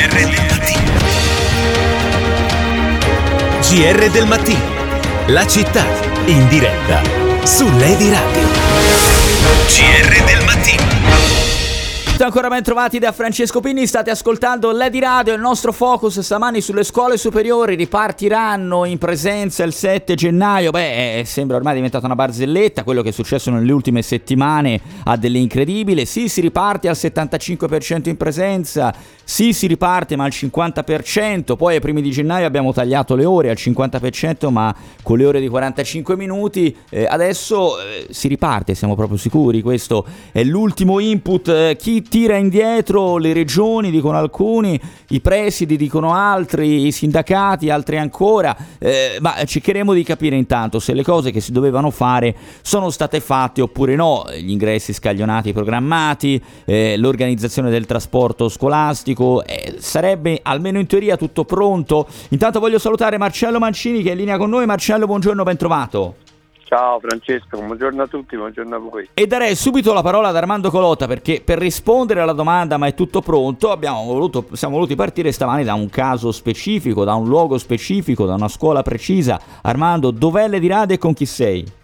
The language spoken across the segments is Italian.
GR del mattino. GR del mattino. La città in diretta su Lady Radio. GR del mattino. Ancora ben trovati da Francesco Pini, state ascoltando Lady Radio, il nostro focus stamani sulle scuole superiori ripartiranno in presenza il 7 gennaio, beh eh, sembra ormai diventata una barzelletta, quello che è successo nelle ultime settimane ha dell'incredibile, sì si riparte al 75% in presenza, sì si riparte ma al 50%, poi ai primi di gennaio abbiamo tagliato le ore al 50% ma con le ore di 45 minuti, eh, adesso eh, si riparte, siamo proprio sicuri, questo è l'ultimo input, eh, chi tira indietro le regioni, dicono alcuni, i presidi dicono altri, i sindacati, altri ancora, eh, ma cercheremo di capire intanto se le cose che si dovevano fare sono state fatte oppure no, gli ingressi scaglionati programmati, eh, l'organizzazione del trasporto scolastico, eh, sarebbe almeno in teoria tutto pronto. Intanto voglio salutare Marcello Mancini che è in linea con noi. Marcello, buongiorno, ben trovato. Ciao Francesco, buongiorno a tutti, buongiorno a voi. E darei subito la parola ad Armando Colotta perché per rispondere alla domanda ma è tutto pronto voluto, siamo voluti partire stamani da un caso specifico, da un luogo specifico, da una scuola precisa. Armando, dov'è l'Edirade e con chi sei?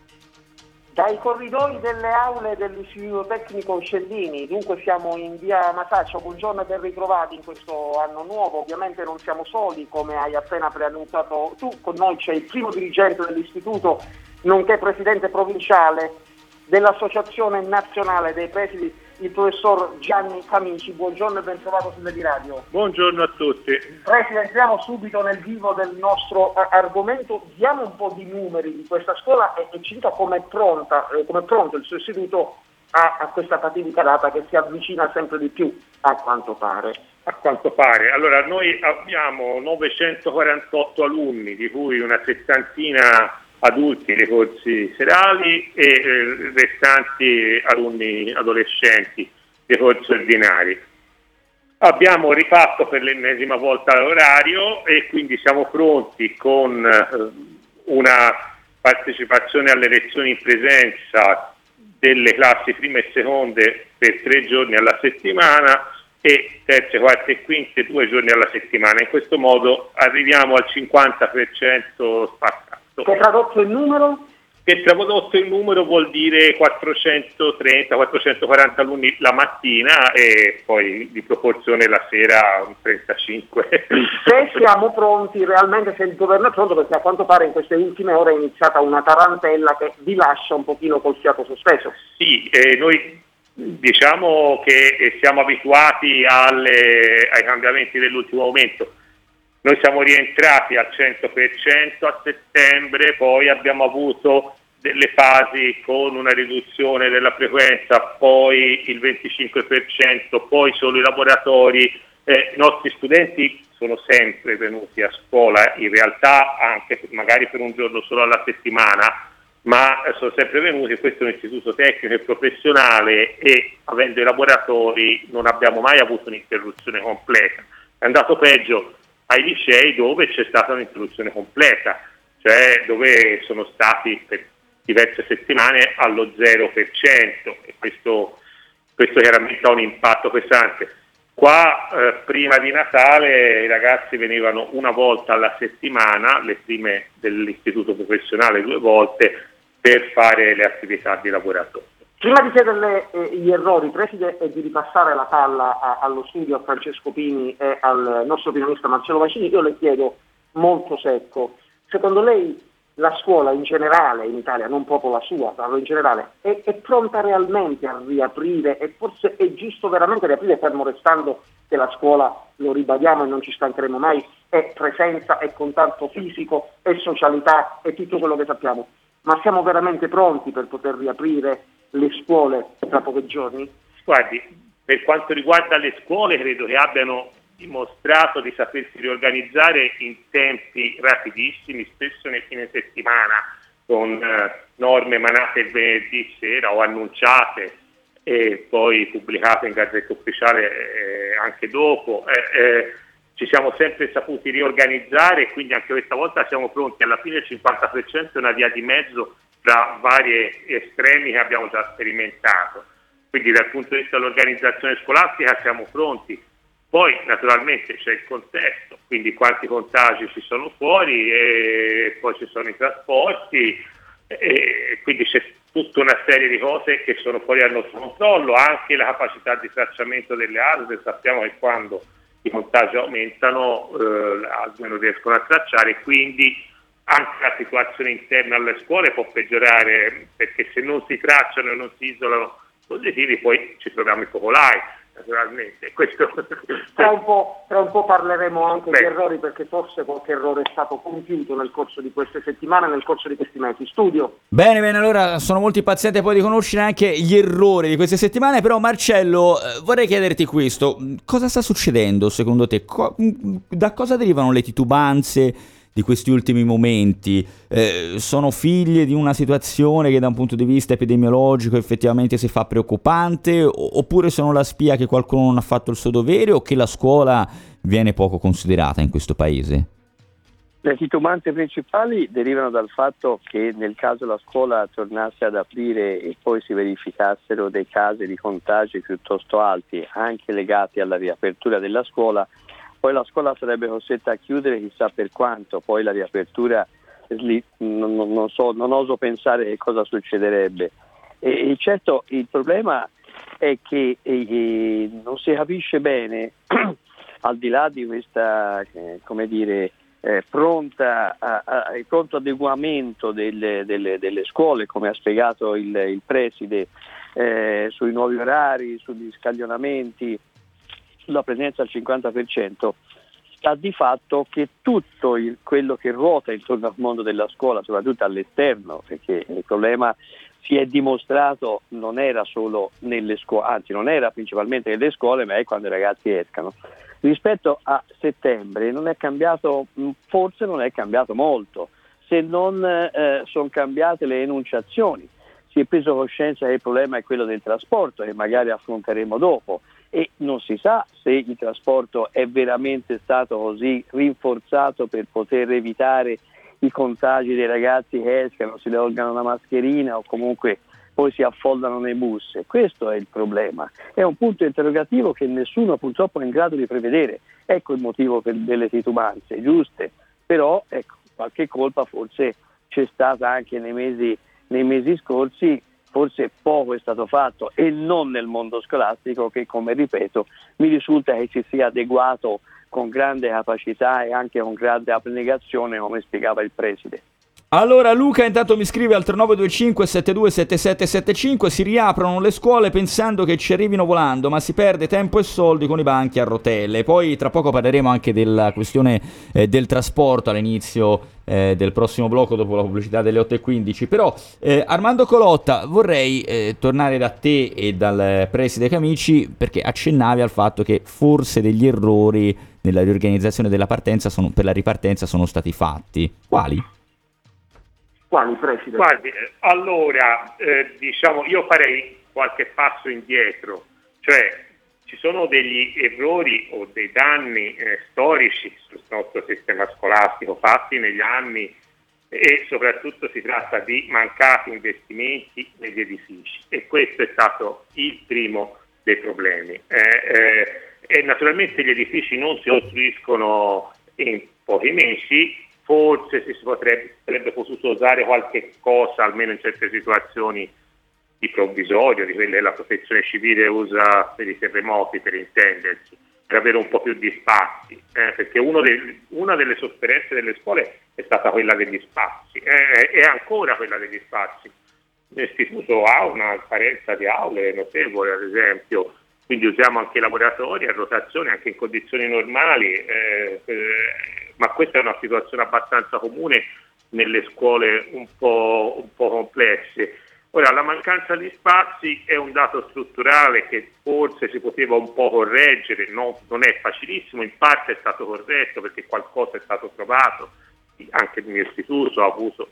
Dai corridoi delle aule dell'Istituto Tecnico Scellini, dunque siamo in via Masaccio, buongiorno e ben ritrovati in questo anno nuovo, ovviamente non siamo soli come hai appena preannunciato tu, con noi c'è il primo dirigente dell'istituto nonché presidente provinciale dell'Associazione Nazionale dei Presidi, il professor Gianni Camici. Buongiorno e ben trovato sulle di radio. Buongiorno a tutti. Presidente, entriamo subito nel vivo del nostro argomento. Diamo un po' di numeri di questa scuola e, e ci dica come è, pronta, eh, come è pronto il suo istituto a, a questa fatidica data che si avvicina sempre di più, a quanto pare. A quanto pare. Allora, noi abbiamo 948 alunni, di cui una settantina adulti nei corsi serali e eh, restanti alunni adolescenti dei corsi ordinari. Abbiamo rifatto per l'ennesima volta l'orario e quindi siamo pronti con eh, una partecipazione alle lezioni in presenza delle classi prime e seconde per tre giorni alla settimana e terze, quarte e quinte due giorni alla settimana. In questo modo arriviamo al 50% spaccato. Che tradotto il numero? Che tradotto il numero vuol dire 430-440 alunni la mattina e poi di proporzione la sera un 35. Se siamo pronti realmente, se il governo è pronto, perché a quanto pare in queste ultime ore è iniziata una tarantella che vi lascia un pochino col fiato sospeso. Sì, eh, noi diciamo che siamo abituati alle, ai cambiamenti dell'ultimo momento noi siamo rientrati al 100% a settembre, poi abbiamo avuto delle fasi con una riduzione della frequenza, poi il 25%, poi solo i laboratori. Eh, I nostri studenti sono sempre venuti a scuola, in realtà anche magari per un giorno solo alla settimana, ma sono sempre venuti, questo è un istituto tecnico e professionale e avendo i laboratori non abbiamo mai avuto un'interruzione completa. È andato peggio ai licei dove c'è stata un'introduzione completa, cioè dove sono stati per diverse settimane allo 0% e questo, questo chiaramente ha un impatto pesante. Qua eh, prima di Natale i ragazzi venivano una volta alla settimana, le prime dell'istituto professionale due volte, per fare le attività di laboratorio. Prima di chiederle eh, gli errori, preside, e di ripassare la palla a, allo studio a Francesco Pini e al nostro opinionista Marcello Vacini, io le chiedo molto secco, secondo lei la scuola in generale in Italia, non proprio la sua, parlo in generale, è, è, pronta realmente a riaprire? E forse è giusto veramente riaprire fermo restando che la scuola, lo ribadiamo e non ci stancheremo mai, è presenza, è contatto fisico, è socialità, è tutto quello che sappiamo. Ma siamo veramente pronti per poter riaprire le scuole tra pochi giorni? Guardi, per quanto riguarda le scuole credo che abbiano dimostrato di sapersi riorganizzare in tempi rapidissimi, spesso nel fine settimana, con eh, norme emanate il venerdì sera o annunciate e poi pubblicate in Gazzetta Ufficiale eh, anche dopo. Eh, eh ci siamo sempre saputi riorganizzare e quindi anche questa volta siamo pronti. Alla fine il 50% è una via di mezzo tra vari estremi che abbiamo già sperimentato. Quindi dal punto di vista dell'organizzazione scolastica siamo pronti. Poi naturalmente c'è il contesto, quindi quanti contagi ci sono fuori e poi ci sono i trasporti e quindi c'è tutta una serie di cose che sono fuori dal nostro controllo, anche la capacità di tracciamento delle ASL, sappiamo che quando i contagi aumentano eh, non riescono a tracciare, quindi anche la situazione interna alle scuole può peggiorare perché se non si tracciano e non si isolano positivi poi ci troviamo i focolai naturalmente. Questo... Tra, un tra, un po', parleremo anche Beh. di errori perché forse qualche errore è stato compiuto nel corso di queste settimane, nel corso di questi mesi. Studio. Bene, bene, allora sono molto impaziente poi di conoscere anche gli errori di queste settimane, però Marcello eh, vorrei chiederti questo, cosa sta succedendo secondo te? Co- da cosa derivano le titubanze? Di questi ultimi momenti eh, sono figlie di una situazione che da un punto di vista epidemiologico effettivamente si fa preoccupante oppure sono la spia che qualcuno non ha fatto il suo dovere o che la scuola viene poco considerata in questo paese? Le titubanze principali derivano dal fatto che nel caso la scuola tornasse ad aprire e poi si verificassero dei casi di contagi piuttosto alti, anche legati alla riapertura della scuola, poi la scuola sarebbe costretta a chiudere chissà per quanto, poi la riapertura non, non, so, non oso pensare che cosa succederebbe. E, e certo il problema è che e, non si capisce bene, al di là di questa, eh, come dire, eh, pronta a, a, pronto adeguamento delle, delle, delle, scuole, come ha spiegato il, il preside, eh, sui nuovi orari, sugli scaglionamenti, sulla presenza al 50%, sta di fatto che tutto il, quello che ruota intorno al mondo della scuola, soprattutto all'esterno, perché il problema si è dimostrato non era solo nelle scuole, anzi non era principalmente nelle scuole, ma è quando i ragazzi escano. Rispetto a settembre non è cambiato, forse non è cambiato molto, se non eh, sono cambiate le enunciazioni. Si è preso coscienza che il problema è quello del trasporto, che magari affronteremo dopo e non si sa se il trasporto è veramente stato così rinforzato per poter evitare i contagi dei ragazzi che escano, si tolgano la mascherina o comunque poi si affollano nei bus. Questo è il problema. È un punto interrogativo che nessuno purtroppo è in grado di prevedere. Ecco il motivo delle titubanze giuste, però ecco, qualche colpa forse c'è stata anche nei mesi, nei mesi scorsi forse poco è stato fatto e non nel mondo scolastico che, come ripeto, mi risulta che si sia adeguato con grande capacità e anche con grande abnegazione, come spiegava il preside. Allora Luca intanto mi scrive al 3925 727775 si riaprono le scuole pensando che ci arrivino volando ma si perde tempo e soldi con i banchi a rotelle. Poi tra poco parleremo anche della questione eh, del trasporto all'inizio eh, del prossimo blocco dopo la pubblicità delle 8.15 però eh, Armando Colotta vorrei eh, tornare da te e dal preside Camici perché accennavi al fatto che forse degli errori nella riorganizzazione della partenza sono, per la ripartenza sono stati fatti. Quali? Quali, Preside? Guardi, allora, eh, diciamo, io farei qualche passo indietro, cioè ci sono degli errori o dei danni eh, storici sul nostro sistema scolastico fatti negli anni e soprattutto si tratta di mancati investimenti negli edifici e questo è stato il primo dei problemi. Eh, eh e naturalmente gli edifici non si costruiscono in pochi mesi, forse si potrebbe, sarebbe potuto usare qualche cosa, almeno in certe situazioni di provvisorio, di quelle che la protezione civile usa per i terremoti, per intendersi, per avere un po' più di spazi, eh, perché dei, una delle sofferenze delle scuole è stata quella degli spazi, eh, è ancora quella degli spazi. L'istituto ha una carenza di aule notevole, ad esempio, quindi usiamo anche i laboratori a rotazione, anche in condizioni normali. Eh, eh ma questa è una situazione abbastanza comune nelle scuole un po', un po complesse. Ora, la mancanza di spazi è un dato strutturale che forse si poteva un po' correggere, no, non è facilissimo, in parte è stato corretto perché qualcosa è stato trovato, anche il mio istituto ha avuto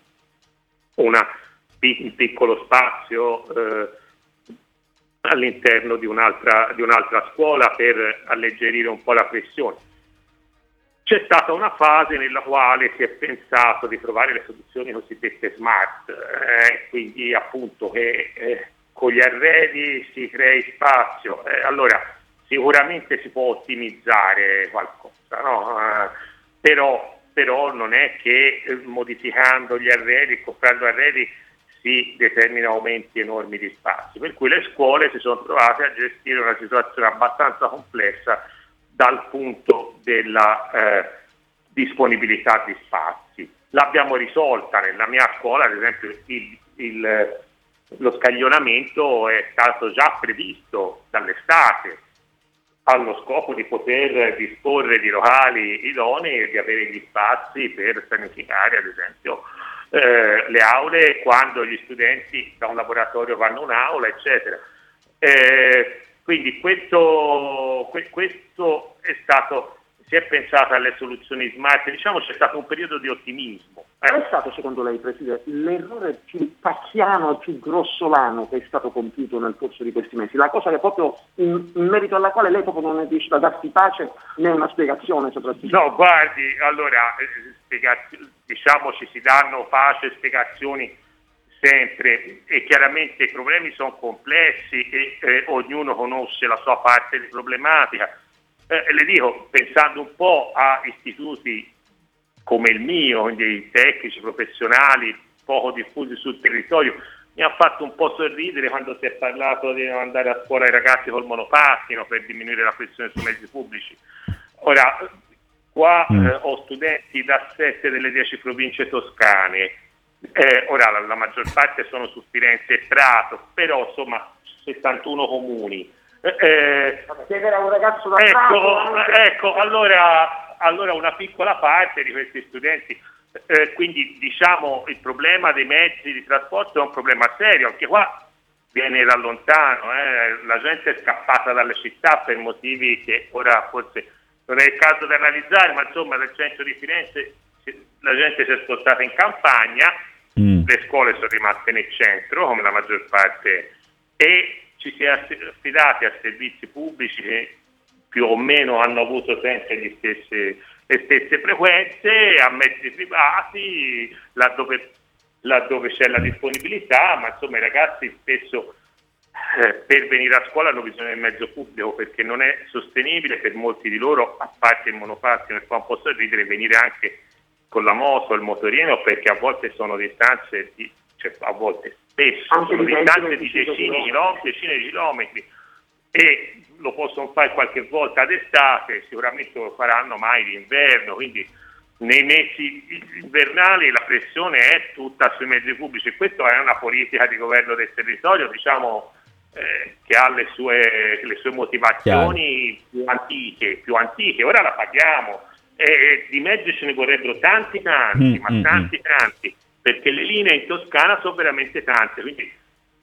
una, un piccolo spazio eh, all'interno di un'altra, di un'altra scuola per alleggerire un po' la pressione c'è stata una fase nella quale si è pensato di trovare le soluzioni cosiddette smart, eh, quindi appunto che eh, con gli arredi si crei spazio. Eh, allora, sicuramente si può ottimizzare qualcosa, no? uh, però, però, non è che eh, modificando gli arredi, comprando arredi, si determinano aumenti enormi di spazi, per cui le scuole si sono trovate a gestire una situazione abbastanza complessa dal punto della eh, disponibilità di spazi. L'abbiamo risolta nella mia scuola, ad esempio il, il, lo scaglionamento è stato già previsto dall'estate allo scopo di poter disporre di locali idonei e di avere gli spazi per pianificare ad esempio eh, le aule quando gli studenti da un laboratorio vanno a un'aula eccetera. Eh, quindi questo, questo è stato si è pensato alle soluzioni smart, diciamo c'è stato un periodo di ottimismo. Eh. Qual è stato secondo lei, Presidente, l'errore più pacchiano, più grossolano che è stato compiuto nel corso di questi mesi? La cosa che proprio in, in merito alla quale lei proprio non è riuscito a darsi pace né una spiegazione soprattutto? No, guardi, allora, eh, diciamo ci si danno pace, spiegazioni sempre e chiaramente i problemi sono complessi e eh, ognuno conosce la sua parte di problematica eh, le dico, pensando un po' a istituti come il mio, quindi tecnici, professionali, poco diffusi sul territorio, mi ha fatto un po' sorridere quando si è parlato di andare a scuola ai ragazzi col monopattino per diminuire la pressione sui mezzi pubblici. Ora, qua mm. eh, ho studenti da sette delle dieci province toscane, eh, ora la, la, maggior parte sono su Firenze e Prato, però insomma 71 comuni. Eh, chiedere a un ragazzo da ecco, ecco allora, allora, una piccola parte di questi studenti, eh, quindi diciamo il problema dei mezzi di trasporto è un problema serio, anche qua viene da lontano, eh, la gente è scappata dalle città per motivi che ora forse non è il caso di analizzare, ma insomma dal centro di Firenze la gente si è spostata in campagna, mm. le scuole sono rimaste nel centro come la maggior parte e ci si è affidati a servizi pubblici che più o meno hanno avuto sempre stessi, le stesse frequenze, a mezzi privati, laddove, laddove c'è la disponibilità, ma insomma i ragazzi spesso eh, per venire a scuola hanno bisogno del mezzo pubblico perché non è sostenibile per molti di loro, a parte il monopattino e fa un po' sorridere, venire anche con la moto, il motorino, perché a volte sono distanze di, cioè a volte spesso Anche sono distanze di decine di chilometri, decine di chilometri e lo possono fare qualche volta d'estate, sicuramente lo faranno mai d'inverno, quindi nei mesi invernali la pressione è tutta sui mezzi pubblici. E questa è una politica di governo del territorio diciamo, eh, che ha le sue, le sue motivazioni più antiche, più antiche, ora la paghiamo e di mezzi ce ne vorrebbero tanti tanti, mm, ma mm, tanti mm. tanti perché le linee in Toscana sono veramente tante, quindi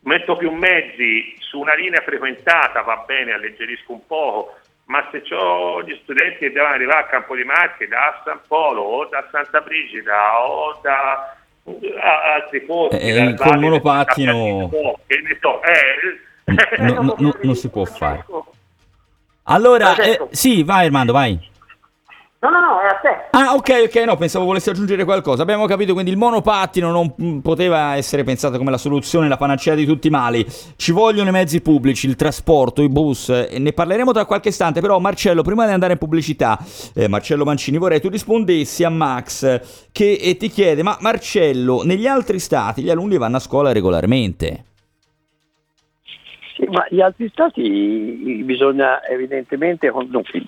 metto più mezzi su una linea frequentata, va bene, alleggerisco un poco, ma se ho gli studenti che devono arrivare a Campo di Marte da San Polo o da Santa Brigida o da altri posti, eh col monopattino che ne so, eh, no, no, no, non si può fare. Allora, eh, sì, vai Armando, vai. No, no, no, è a te. Ah, ok, ok, no, pensavo volessi aggiungere qualcosa. Abbiamo capito, quindi il monopattino non poteva essere pensato come la soluzione, la panacea di tutti i mali. Ci vogliono i mezzi pubblici, il trasporto, i bus, e ne parleremo tra qualche istante. Però, Marcello, prima di andare in pubblicità, eh, Marcello Mancini, vorrei tu rispondessi a Max che eh, ti chiede: Ma Marcello, negli altri stati gli alunni vanno a scuola regolarmente? Ma gli altri stati bisogna evidentemente,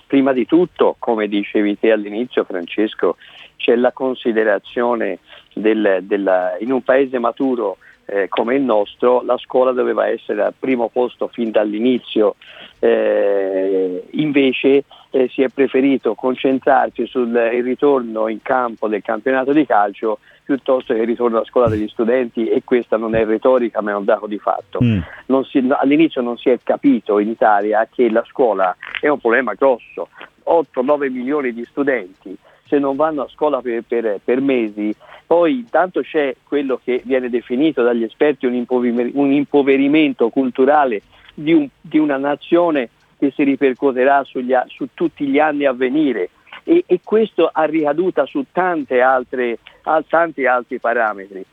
prima di tutto, come dicevi te all'inizio Francesco, c'è la considerazione del, della, in un paese maturo eh, come il nostro, la scuola doveva essere al primo posto fin dall'inizio, eh, invece eh, si è preferito concentrarsi sul ritorno in campo del campionato di calcio piuttosto che il ritorno alla scuola degli studenti e questa non è retorica ma è un dato di fatto. Mm. Si, all'inizio non si è capito in Italia che la scuola è un problema grosso, 8-9 milioni di studenti se non vanno a scuola per, per, per, mesi, poi intanto c'è quello che viene definito dagli esperti un, impover- un impoverimento culturale di, un, di, una nazione che si ripercuoterà sugli, su tutti gli anni a venire e, e questo ha ricaduta su altre, tanti altri parametri.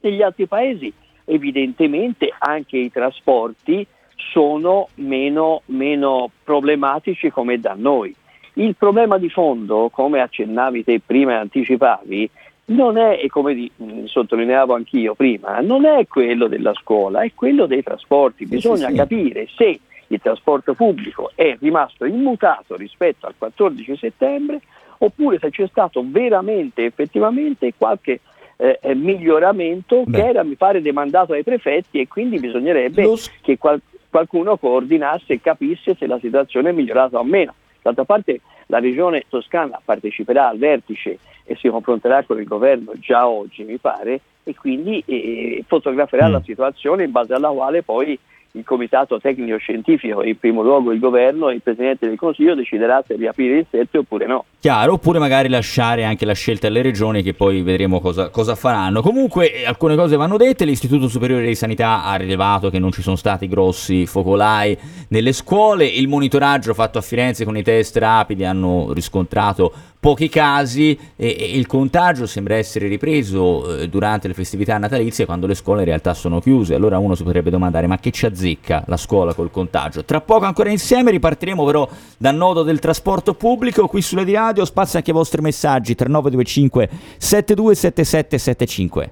Negli altri paesi evidentemente anche i trasporti sono meno, meno problematici come da noi. Il problema di fondo, come accennavi te prima e anticipavi, non è, e come di, mm, sottolineavo anch'io prima, non è quello della scuola, è quello dei trasporti. Bisogna sì, sì. capire se il trasporto pubblico è rimasto immutato rispetto al 14 settembre oppure se c'è stato veramente, effettivamente qualche eh, eh, miglioramento Beh. che era, mi pare, demandato ai prefetti e quindi bisognerebbe Lo... che qual- qualcuno coordinasse e capisse se la situazione è migliorata o meno. D'altra parte la regione toscana parteciperà al vertice e si confronterà con il governo già oggi, mi pare, e quindi eh, fotograferà mm. la situazione in base alla quale poi il comitato tecnico scientifico, in primo luogo il governo e il Presidente del Consiglio deciderà se riaprire il 7 oppure no. Chiaro, oppure magari lasciare anche la scelta alle regioni che poi vedremo cosa, cosa faranno. Comunque eh, alcune cose vanno dette, l'Istituto Superiore di Sanità ha rilevato che non ci sono stati grossi focolai nelle scuole, il monitoraggio fatto a Firenze con i test rapidi hanno riscontrato pochi casi e, e il contagio sembra essere ripreso eh, durante le festività natalizie quando le scuole in realtà sono chiuse. Allora uno si potrebbe domandare ma che ci azzecca la scuola col contagio? Tra poco ancora insieme ripartiremo però dal nodo del trasporto pubblico qui sulle di radio, spazio anche i vostri messaggi 3925 727775.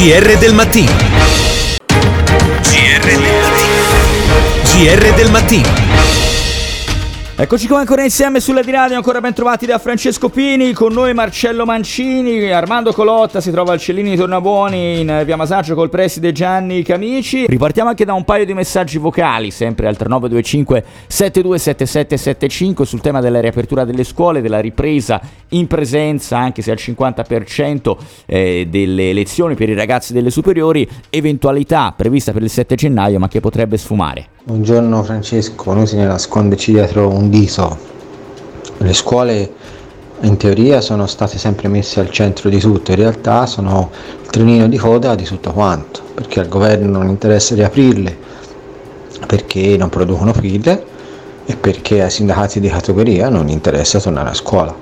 GR del mattino. GR del mattino. GR del mattino. Eccoci qua ancora insieme sulla di radio, ancora ben trovati da Francesco Pini, con noi Marcello Mancini, Armando Colotta si trova al Cellini di Tornabuoni in via Masaccio col preside Gianni Camici. Ripartiamo anche da un paio di messaggi vocali, sempre al 3925 727775 sul tema della riapertura delle scuole, della ripresa in presenza, anche se al 50% eh, delle lezioni per i ragazzi delle superiori, eventualità prevista per il 7 gennaio ma che potrebbe sfumare. Buongiorno Francesco, noi ne nasconderci dietro un dito. Le scuole in teoria sono state sempre messe al centro di tutto, in realtà sono il trenino di coda di tutto quanto, perché al governo non interessa riaprirle, perché non producono file e perché ai sindacati di categoria non interessa tornare a scuola.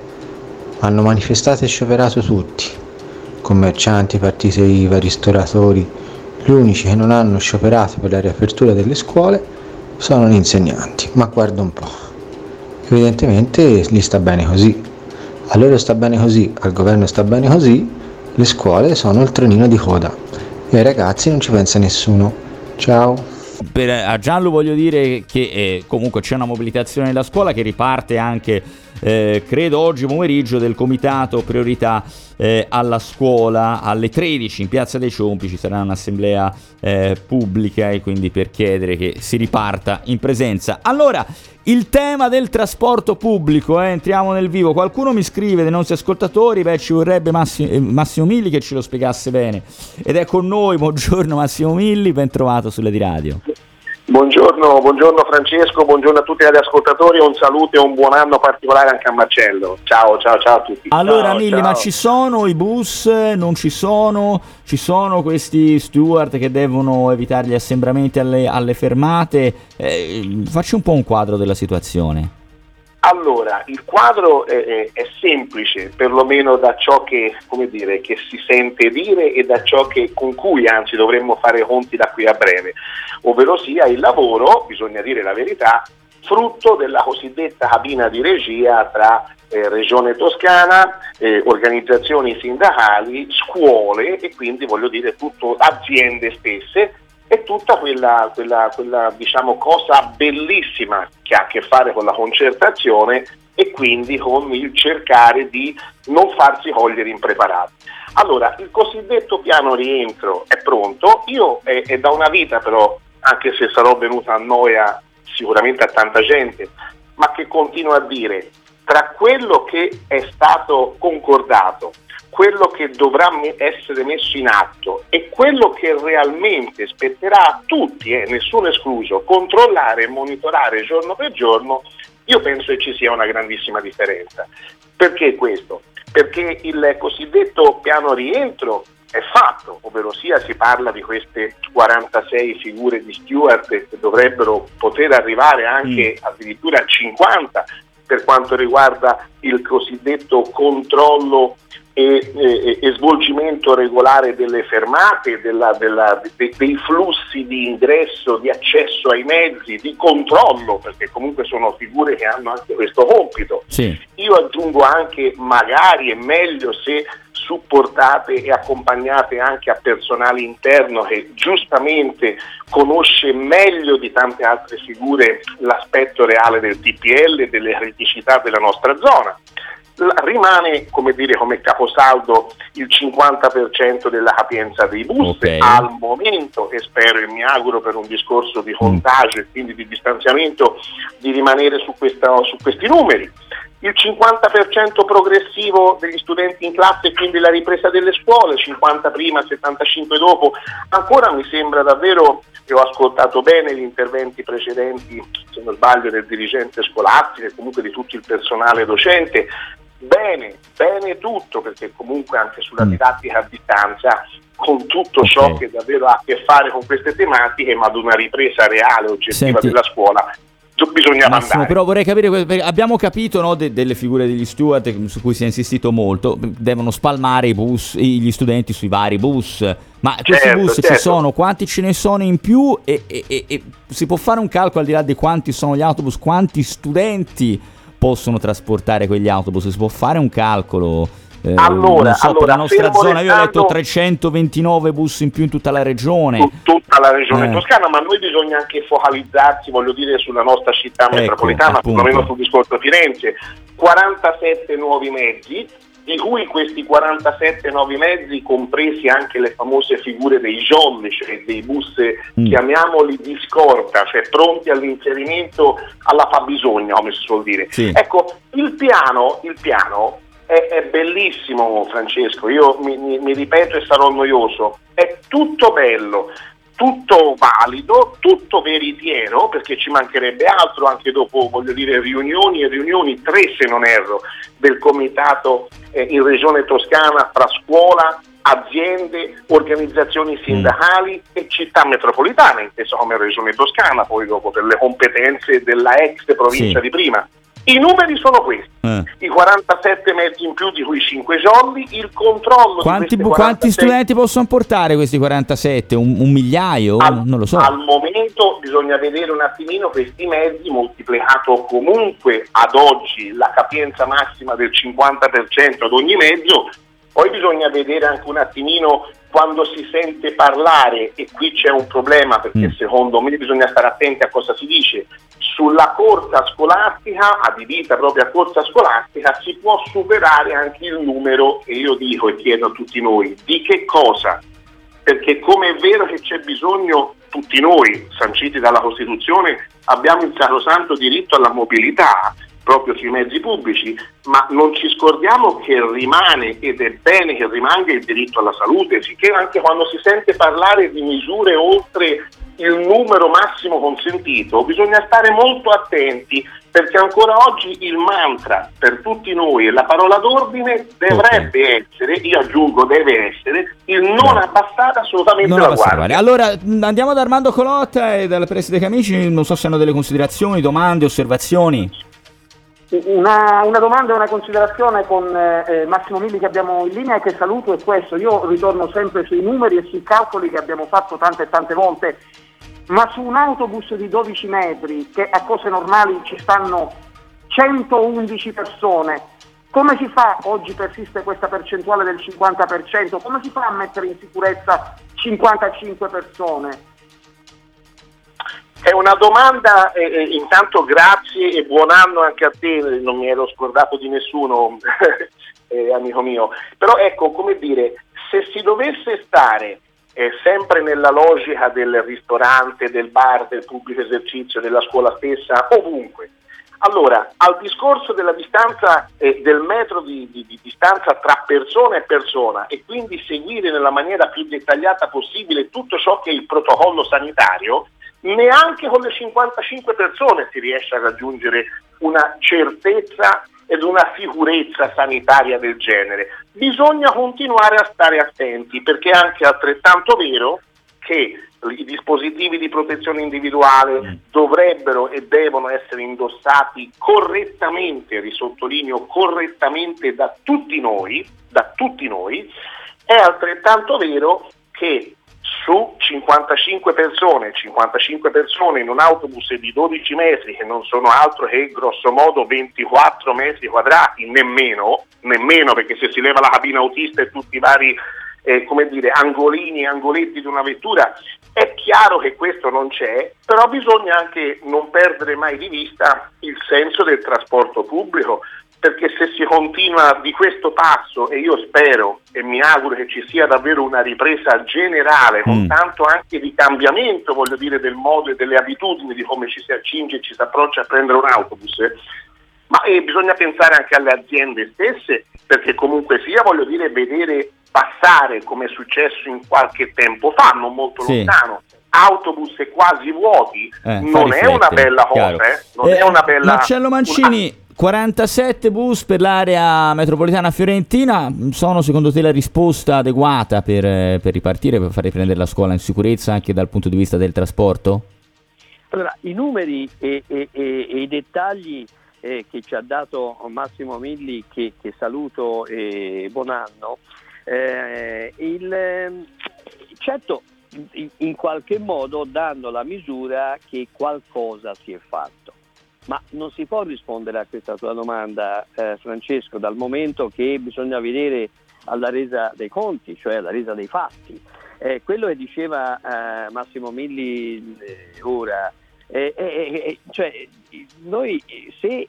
Hanno manifestato e scioperato tutti, commercianti, partite IVA, ristoratori, gli unici che non hanno scioperato per la riapertura delle scuole sono gli insegnanti, ma guarda un po'. Evidentemente gli sta bene così. A loro sta bene così, al governo sta bene così, le scuole sono il trenino di coda e ai ragazzi non ci pensa nessuno. Ciao. Per, a Gianlu voglio dire che eh, comunque c'è una mobilitazione nella scuola che riparte anche, eh, credo, oggi pomeriggio del comitato priorità eh, alla scuola alle 13 in Piazza dei Ciompi ci sarà un'assemblea eh, pubblica e quindi per chiedere che si riparta in presenza. Allora, il tema del trasporto pubblico, eh, entriamo nel vivo. Qualcuno mi scrive dei nostri ascoltatori, beh ci vorrebbe Massimo, eh, Massimo Milli che ce lo spiegasse bene. Ed è con noi, buongiorno Massimo Milli, ben trovato sulle di radio. Buongiorno, buongiorno, Francesco, buongiorno a tutti gli ascoltatori, un saluto e un buon anno particolare anche a Marcello. Ciao, ciao, ciao a tutti. Allora ciao, Milli, ciao. ma ci sono i bus? Non ci sono? Ci sono questi steward che devono evitare gli assembramenti alle, alle fermate? Eh, facci un po' un quadro della situazione. Allora, il quadro è, è, semplice, perlomeno da ciò che, dire, che, si sente dire e da ciò che, con cui anzi dovremmo fare conti da qui a breve, ovvero sia il lavoro, bisogna dire la verità, frutto della cosiddetta cabina di regia tra eh, Regione Toscana, eh, organizzazioni sindacali, scuole e quindi voglio dire tutto aziende stesse è tutta quella, quella, quella diciamo, cosa bellissima che ha a che fare con la concertazione e quindi con il cercare di non farsi cogliere impreparati. Allora, il cosiddetto piano rientro è pronto, io è, è da una vita però, anche se sarò venuta a noia sicuramente a tanta gente, ma che continuo a dire, tra quello che è stato concordato quello che dovrà essere messo in atto e quello che realmente spetterà a tutti, eh, nessuno escluso, controllare e monitorare giorno per giorno, io penso che ci sia una grandissima differenza. Perché questo? Perché il cosiddetto piano rientro è fatto, ovvero sia si parla di queste 46 figure di steward che dovrebbero poter arrivare anche mm. addirittura a 50 per quanto riguarda il cosiddetto controllo e, e, e, svolgimento regolare delle fermate, della, della, de, dei flussi di ingresso, di accesso ai mezzi, di controllo, perché comunque sono figure che hanno anche questo compito. Sì. Io aggiungo anche magari è meglio se supportate e accompagnate anche a personale interno che giustamente conosce meglio di tante altre figure l'aspetto reale del TPL e delle criticità della nostra zona rimane come, dire, come caposaldo il 50% della capienza dei bus okay. al momento e spero e mi auguro per un discorso di contagio mm. e quindi di distanziamento di rimanere su, questa, su questi numeri il 50% progressivo degli studenti in classe quindi la ripresa delle scuole, 50 prima, 75 dopo, ancora mi sembra davvero, e ho ascoltato bene gli interventi precedenti, se non sbaglio, del dirigente scolastico e comunque di tutto il personale docente, bene, bene tutto, perché comunque anche sulla mm. didattica a distanza, con tutto ciò okay. che davvero ha a che fare con queste tematiche, ma ad una ripresa reale, oggettiva Senti. della scuola, bisognava Massimo, andare. Però vorrei capire, abbiamo capito no, de- delle figure degli steward su cui si è insistito molto, devono spalmare i bus, gli studenti sui vari bus, ma questi certo, bus certo. ci sono, quanti ce ne sono in più e, e, e, e si può fare un calcolo al di là di quanti sono gli autobus, quanti studenti possono trasportare quegli autobus, si può fare un calcolo? Eh, allora, so, allora, per la nostra zona io ho letto 329 bus in più in tutta la regione. Su tutta la regione eh. toscana, ma noi bisogna anche focalizzarsi, voglio dire, sulla nostra città ecco, metropolitana, perlomeno sul discorso Firenze. 47 nuovi mezzi, di cui questi 47 nuovi mezzi, compresi anche le famose figure dei jolly, cioè dei bus, mm. chiamiamoli di scorta, cioè pronti all'inserimento alla fabbisogna, come si suol dire. Sì. Ecco, il piano, il piano è, è bellissimo Francesco, io mi, mi, mi ripeto e sarò noioso, è tutto bello, tutto valido, tutto veritiero, perché ci mancherebbe altro anche dopo, voglio dire, riunioni e riunioni, tre se non erro, del comitato eh, in regione toscana fra scuola, aziende, organizzazioni mm. sindacali mm. e città metropolitane, inteso come regione toscana, poi dopo per le competenze della ex provincia sì. di prima. I numeri sono questi, eh. i 47 mezzi in più di cui 5 jolly, il controllo quanti, di quanti studenti possono portare questi 47? Un, un migliaio? Al, non lo so. Al momento bisogna vedere un attimino questi mezzi moltiplicato comunque ad oggi la capienza massima del 50% ad ogni mezzo, poi bisogna vedere anche un attimino quando si sente parlare, e qui c'è un problema perché mm. secondo me bisogna stare attenti a cosa si dice, sulla corsa scolastica, adibita proprio a corsa scolastica, si può superare anche il numero, e io dico e chiedo a tutti noi, di che cosa? Perché come è vero che c'è bisogno, tutti noi, sanciti dalla Costituzione, abbiamo il sacrosanto diritto alla mobilità, proprio sui mezzi pubblici, ma non ci scordiamo che rimane ed è bene che rimanga il diritto alla salute, sicché anche quando si sente parlare di misure oltre il numero massimo consentito, bisogna stare molto attenti perché ancora oggi il mantra per tutti noi e la parola d'ordine dovrebbe okay. essere, io aggiungo deve essere, il non no. abbassare assolutamente non la guardia. Allora andiamo da Armando Colotta e dal Preside Camici, non so se hanno delle considerazioni, domande, osservazioni. Una, una, domanda e una considerazione con eh, Massimo Milli che abbiamo in linea e che saluto è questo. Io ritorno sempre sui numeri e sui calcoli che abbiamo fatto tante e tante volte ma su un autobus di 12 metri che a cose normali ci stanno 111 persone, come si fa, oggi persiste questa percentuale del 50%, come si fa a mettere in sicurezza 55 persone? È una domanda, eh, eh, intanto grazie e buon anno anche a te, non mi ero scordato di nessuno, eh, amico mio, però ecco, come dire, se si dovesse stare eh, sempre nella logica del ristorante, del bar, del pubblico esercizio, della scuola stessa, ovunque. Allora, al discorso della distanza, eh, del metro di, di, di, distanza tra persona e persona e quindi seguire nella maniera più dettagliata possibile tutto ciò che è il protocollo sanitario, neanche con le 55 persone si riesce a raggiungere una certezza ed una sicurezza sanitaria del genere. Bisogna continuare a stare attenti perché è anche altrettanto vero che i dispositivi di protezione individuale mm. dovrebbero e devono essere indossati correttamente, risottolineo correttamente da tutti noi, da tutti noi, è altrettanto vero che su 55 persone, 55 persone in un autobus di 12 metri che non sono altro che grosso modo 24 metri quadrati, nemmeno, nemmeno perché se si leva la cabina autista e tutti i vari eh, come dire, angolini e angoletti di una vettura, è chiaro che questo non c'è, però bisogna anche non perdere mai di vista il senso del trasporto pubblico, perché se si continua di questo passo, e io spero e mi auguro che ci sia davvero una ripresa generale, con mm. tanto anche di cambiamento, voglio dire, del modo e delle abitudini di come ci si accinge e ci si approccia a prendere un autobus, ma eh, bisogna pensare anche alle aziende stesse, perché comunque sia, voglio dire, vedere passare come è successo in qualche tempo fa, non molto sì. lontano, autobus quasi vuoti, eh, non è una bella cosa, eh? non eh, è una bella... Marcello Mancini... Una... 47 bus per l'area metropolitana fiorentina, sono secondo te la risposta adeguata per, per, ripartire, per far riprendere la scuola in sicurezza anche dal punto di vista del trasporto? Allora, i numeri e, e, e, e i dettagli eh, che ci ha dato Massimo Milli, che, che saluto e buon anno, eh, il, ehm, certo in, in qualche modo danno la misura che qualcosa si è fatto. Ma non si può rispondere a questa tua domanda, eh, Francesco, dal momento che bisogna vedere alla resa dei conti, cioè alla resa dei fatti. Eh, quello che diceva eh, Massimo Milli eh, ora, eh, eh, cioè, noi se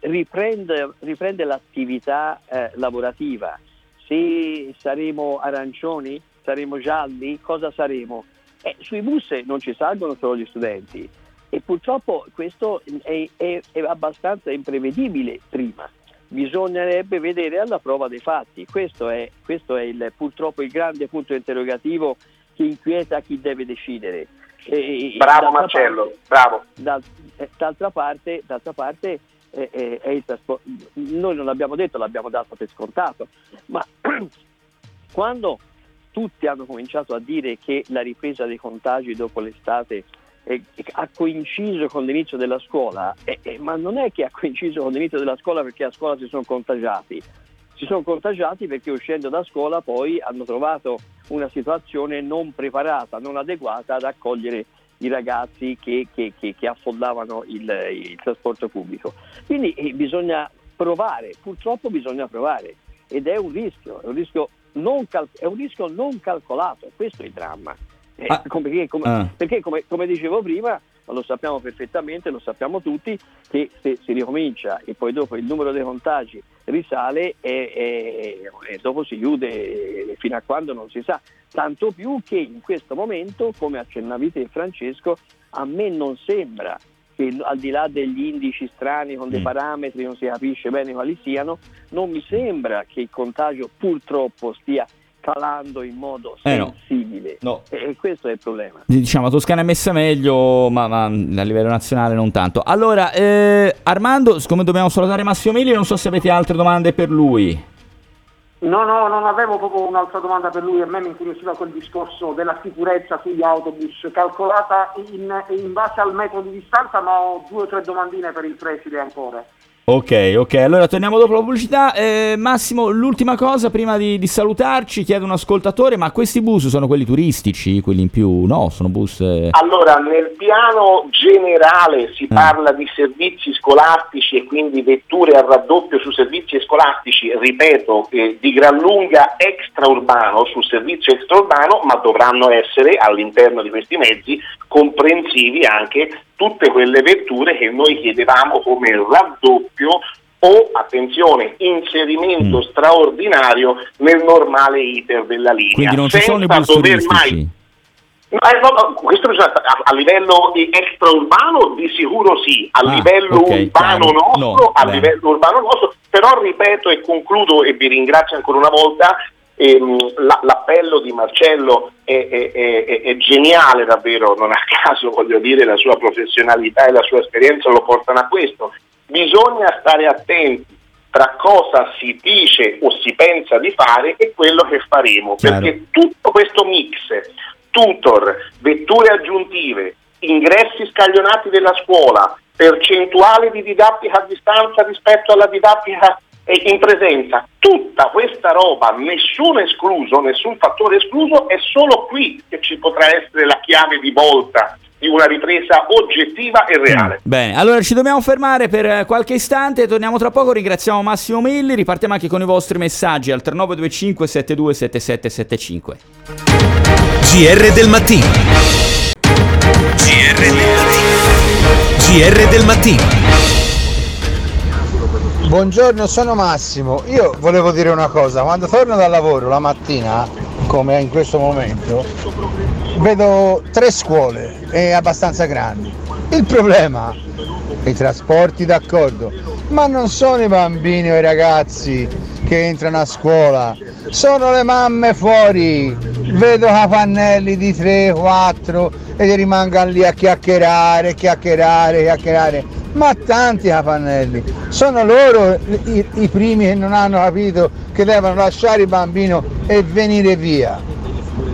riprende, riprende, l'attività lavorativa se saremo arancioni, saremo gialli, cosa saremo? Eh, sui bus non ci salgono solo gli studenti e purtroppo questo è, è, è abbastanza imprevedibile prima. Bisognerebbe vedere alla prova dei fatti. Questo è, questo è il, purtroppo il grande punto interrogativo che inquieta chi deve decidere. E, bravo Marcello, parte, bravo. D'altra parte, d'altra parte è, è, è il trasporto. Noi non l'abbiamo detto, l'abbiamo dato per scontato, ma quando tutti hanno cominciato a dire che la ripresa dei contagi dopo l'estate eh, ha coinciso con l'inizio della scuola, eh, eh, ma non è che ha coinciso con l'inizio della scuola perché a scuola si sono contagiati, si sono contagiati perché uscendo da scuola poi hanno trovato una situazione non preparata, non adeguata ad accogliere i ragazzi che, che, che, che affollavano il, il, trasporto pubblico. Quindi eh, bisogna provare, purtroppo bisogna provare ed è un rischio, è un rischio non, cal- è un rischio non calcolato, questo è il dramma. Eh, ah, perché, come, ah. perché come, come dicevo prima, lo sappiamo perfettamente, lo sappiamo tutti, che se si ricomincia e poi dopo il numero dei contagi risale e, e, e, dopo si chiude fino a quando non si sa. Tanto più che in questo momento, come accennavi te Francesco, a me non sembra che al di là degli indici strani con dei mm. parametri non si capisce bene quali siano, non mi sembra che il contagio purtroppo stia calando in modo sensibile. Eh no. No. E questo è il problema. Diciamo, Toscana è messa meglio, ma, ma a livello nazionale non tanto. Allora, eh, Armando, siccome dobbiamo salutare Massimo Mili, non so se avete altre domande per lui. No, no, non avevo proprio un'altra domanda per lui, a me mi incuriosiva quel discorso della sicurezza sugli autobus, calcolata in, in base al metro di distanza, ma ho due o tre domandine per il preside ancora. Ok, ok, allora torniamo dopo la pubblicità. Eh, Massimo, l'ultima cosa prima di, di, salutarci, chiedo un ascoltatore, ma questi bus sono quelli turistici, quelli in più? No, sono bus... Eh... Allora, nel piano generale si ah. parla di servizi scolastici e quindi vetture a raddoppio su servizi scolastici, ripeto, eh, di gran lunga extraurbano, sul servizio extraurbano, ma dovranno essere all'interno di questi mezzi comprensivi anche tutte quelle vetture che noi chiedevamo come raddoppio o, attenzione, inserimento mm. straordinario nel normale iter della linea. Quindi non ci sono i bus mai... No, eh, no, questo bisogna, a, a, livello extraurbano di sicuro sì, a ah, livello okay, urbano nostro, no, a livello urbano nostro, però ripeto e concludo e vi ringrazio ancora una volta, ehm, la, l'appello di Marcello è, è, è, è, geniale davvero, non a caso voglio dire la sua professionalità e la sua esperienza lo portano a questo. Bisogna stare attenti tra cosa si dice o si pensa di fare e quello che faremo, Chiaro. perché tutto questo mix, tutor, vetture aggiuntive, ingressi scaglionati della scuola, percentuale di didattica a distanza rispetto alla didattica in presenza, tutta questa roba, nessuno escluso, nessun fattore escluso, è solo qui che ci potrà essere la chiave di volta di una ripresa oggettiva e reale. Bene, allora ci dobbiamo fermare per eh, qualche istante, torniamo tra poco, ringraziamo Massimo Milli, ripartiamo anche con i vostri messaggi al 3925 727775. GR del mattino. GR del mattino. GR del mattino. Buongiorno, sono Massimo. Io volevo dire una cosa, quando torno dal lavoro la mattina, come in questo momento, vedo tre scuole e abbastanza grandi. Il problema, i trasporti d'accordo, ma non sono i bambini o i ragazzi che entrano a scuola, sono le mamme fuori. Vedo capannelli di 3, 4 e li rimangano lì a chiacchierare, chiacchierare, chiacchierare. Ma tanti capannelli, sono loro i, i primi che non hanno capito che devono lasciare il bambino e venire via.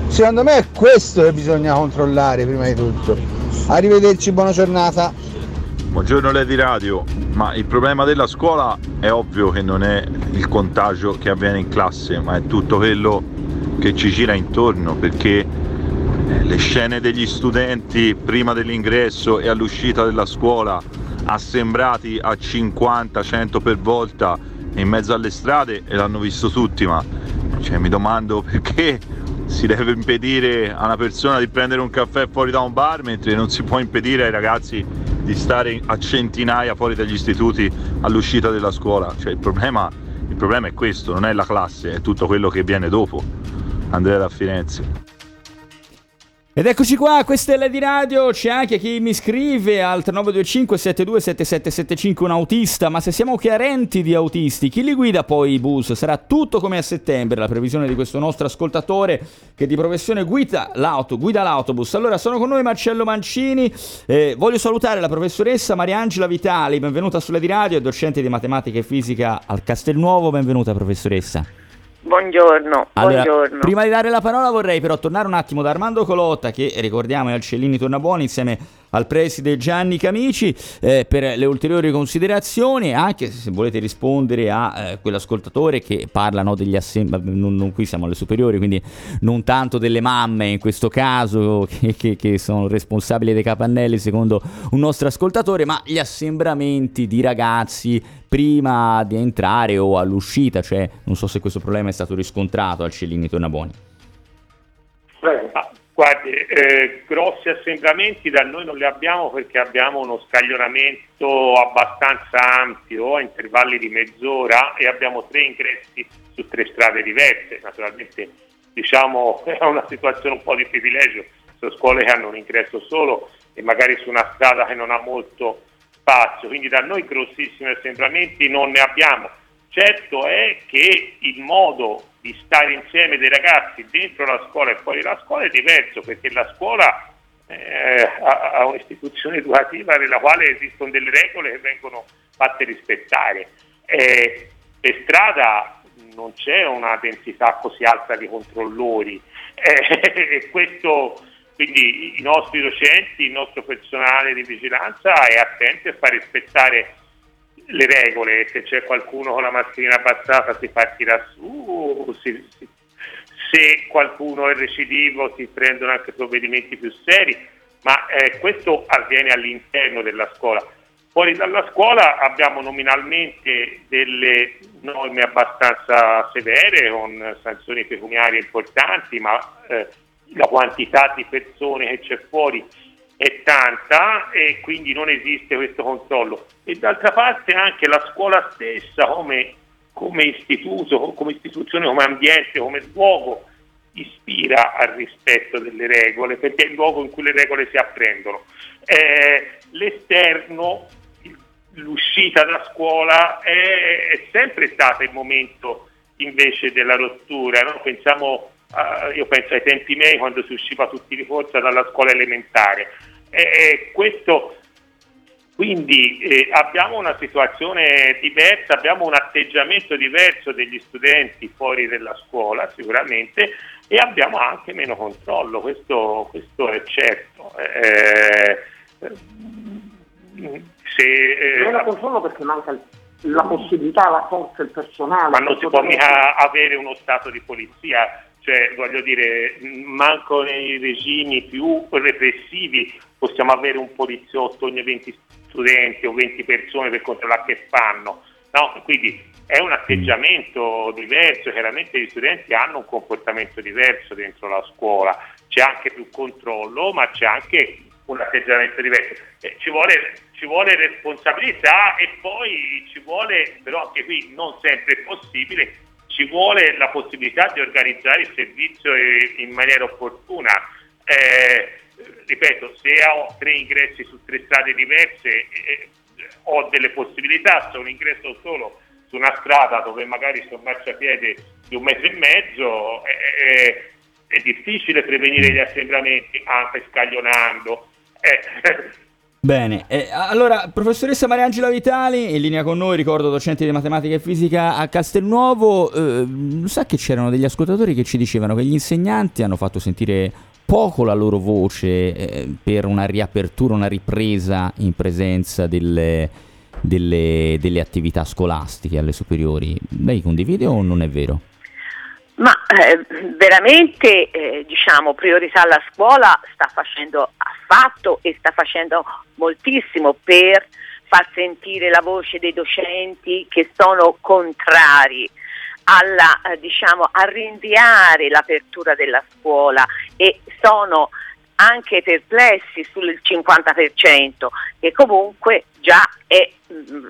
Secondo me è questo che bisogna controllare prima di tutto. Arrivederci, buona giornata. Buongiorno Lady Radio, ma il problema della scuola è ovvio che non è il contagio che avviene in classe, ma è tutto quello che ci gira intorno, perché le scene degli studenti prima dell'ingresso e all'uscita della scuola assembrati a 50-100 per volta in mezzo alle strade e l'hanno visto tutti, ma cioè, mi domando perché si deve impedire a una persona di prendere un caffè fuori da un bar mentre non si può impedire ai ragazzi di stare a centinaia fuori dagli istituti all'uscita della scuola. Cioè, il, problema, il problema è questo, non è la classe, è tutto quello che viene dopo. Andrea da Firenze. Ed eccoci qua, questa è Lady Radio, c'è anche chi mi scrive al 3925 727775 un autista, ma se siamo chiarenti di autisti, chi li guida poi i bus? Sarà tutto come a settembre, la previsione di questo nostro ascoltatore che di professione guida l'auto, guida l'autobus. Allora sono con noi Marcello Mancini, eh, voglio salutare la professoressa Mariangela Vitali, benvenuta su Lady Radio, docente di matematica e fisica al Castelnuovo, benvenuta professoressa. Buongiorno, Allora, buongiorno. prima di dare la parola vorrei però tornare un attimo da Armando Colotta che ricordiamo è al Cellini Tornabuoni insieme al preside Gianni Camici eh, per le ulteriori considerazioni anche se volete rispondere a eh, quell'ascoltatore che parlano degli assembli non, non qui siamo alle superiori quindi non tanto delle mamme in questo caso che, che- che sono responsabili dei capannelli secondo un nostro ascoltatore ma gli assembramenti di ragazzi prima di entrare o all'uscita cioè non so se questo problema è stato riscontrato al Cellini Tornabuoni Ah, guardi, eh, grossi assembramenti da noi non li abbiamo perché abbiamo uno scaglionamento abbastanza ampio a intervalli di mezz'ora e abbiamo tre ingressi su tre strade diverse. Naturalmente diciamo è una situazione un po' di privilegio, sono scuole che hanno un ingresso solo e magari su una strada che non ha molto spazio, quindi da noi grossissimi assembramenti non ne abbiamo. Certo è che il modo di stare insieme dei ragazzi dentro la scuola e fuori la scuola è diverso perché la scuola eh, ha, un'istituzione educativa nella quale esistono delle regole che vengono fatte rispettare. Eh, per strada non c'è una densità così alta di controllori eh, e questo quindi i nostri docenti, il nostro personale di vigilanza è attento a far rispettare le regole, se c'è qualcuno con la mascherina abbassata si tirare su, si- si- se qualcuno è recidivo si prendono anche provvedimenti più seri, ma eh, questo avviene all'interno della scuola. Fuori dalla scuola abbiamo nominalmente delle norme abbastanza severe con sanzioni pecuniarie importanti, ma eh, la quantità di persone che c'è fuori è tanta e quindi non esiste questo controllo. E d'altra parte anche la scuola stessa come, come istituto, come istituzione, come ambiente, come luogo ispira al rispetto delle regole perché è il luogo in cui le regole si apprendono. Eh, l'esterno, l'uscita da scuola è, è sempre stato il momento invece della rottura. no? Pensiamo a- io penso ai tempi miei quando si usciva tutti di forza dalla scuola elementare. E questo Quindi eh, abbiamo una situazione diversa, abbiamo un atteggiamento diverso degli studenti fuori dalla scuola sicuramente e abbiamo anche meno controllo, questo, questo è certo. Eh, se, eh, meno controllo perché manca la possibilità, la forza, il personale. Ma non si può mica avere uno stato di polizia, cioè voglio dire, manco nei regimi più repressivi possiamo avere un poliziotto ogni 20 studenti o 20 persone per controllare che fanno. No? Quindi è un atteggiamento diverso, chiaramente gli studenti hanno un comportamento diverso dentro la scuola, c'è anche più controllo, ma c'è anche un atteggiamento diverso. Eh, ci, vuole, ci, vuole, responsabilità e poi ci vuole, però anche qui non sempre è possibile, ci vuole la possibilità di organizzare il servizio in maniera opportuna. Eh, ripeto, se ho tre ingressi su tre strade diverse, eh, ho delle possibilità, se ho un ingresso solo su una strada dove magari sto marciapiede di un metro e mezzo, è, è difficile prevenire gli assembramenti anche scaglionando. Bene, eh, allora professoressa Mariangela Vitali, in linea con noi, ricordo docente di matematica e fisica a Castelnuovo, eh, sa che c'erano degli ascoltatori che ci dicevano che gli insegnanti hanno fatto sentire poco la loro voce eh, per una riapertura, una ripresa in presenza delle, delle, delle, attività scolastiche alle superiori. Lei condivide o non è vero? Ma eh, veramente eh, diciamo priorità alla scuola sta facendo affatto e sta facendo moltissimo per far sentire la voce dei docenti che sono contrari alla, eh, diciamo, a rinviare l'apertura della scuola e sono anche perplessi sul 50%, che comunque già è mm,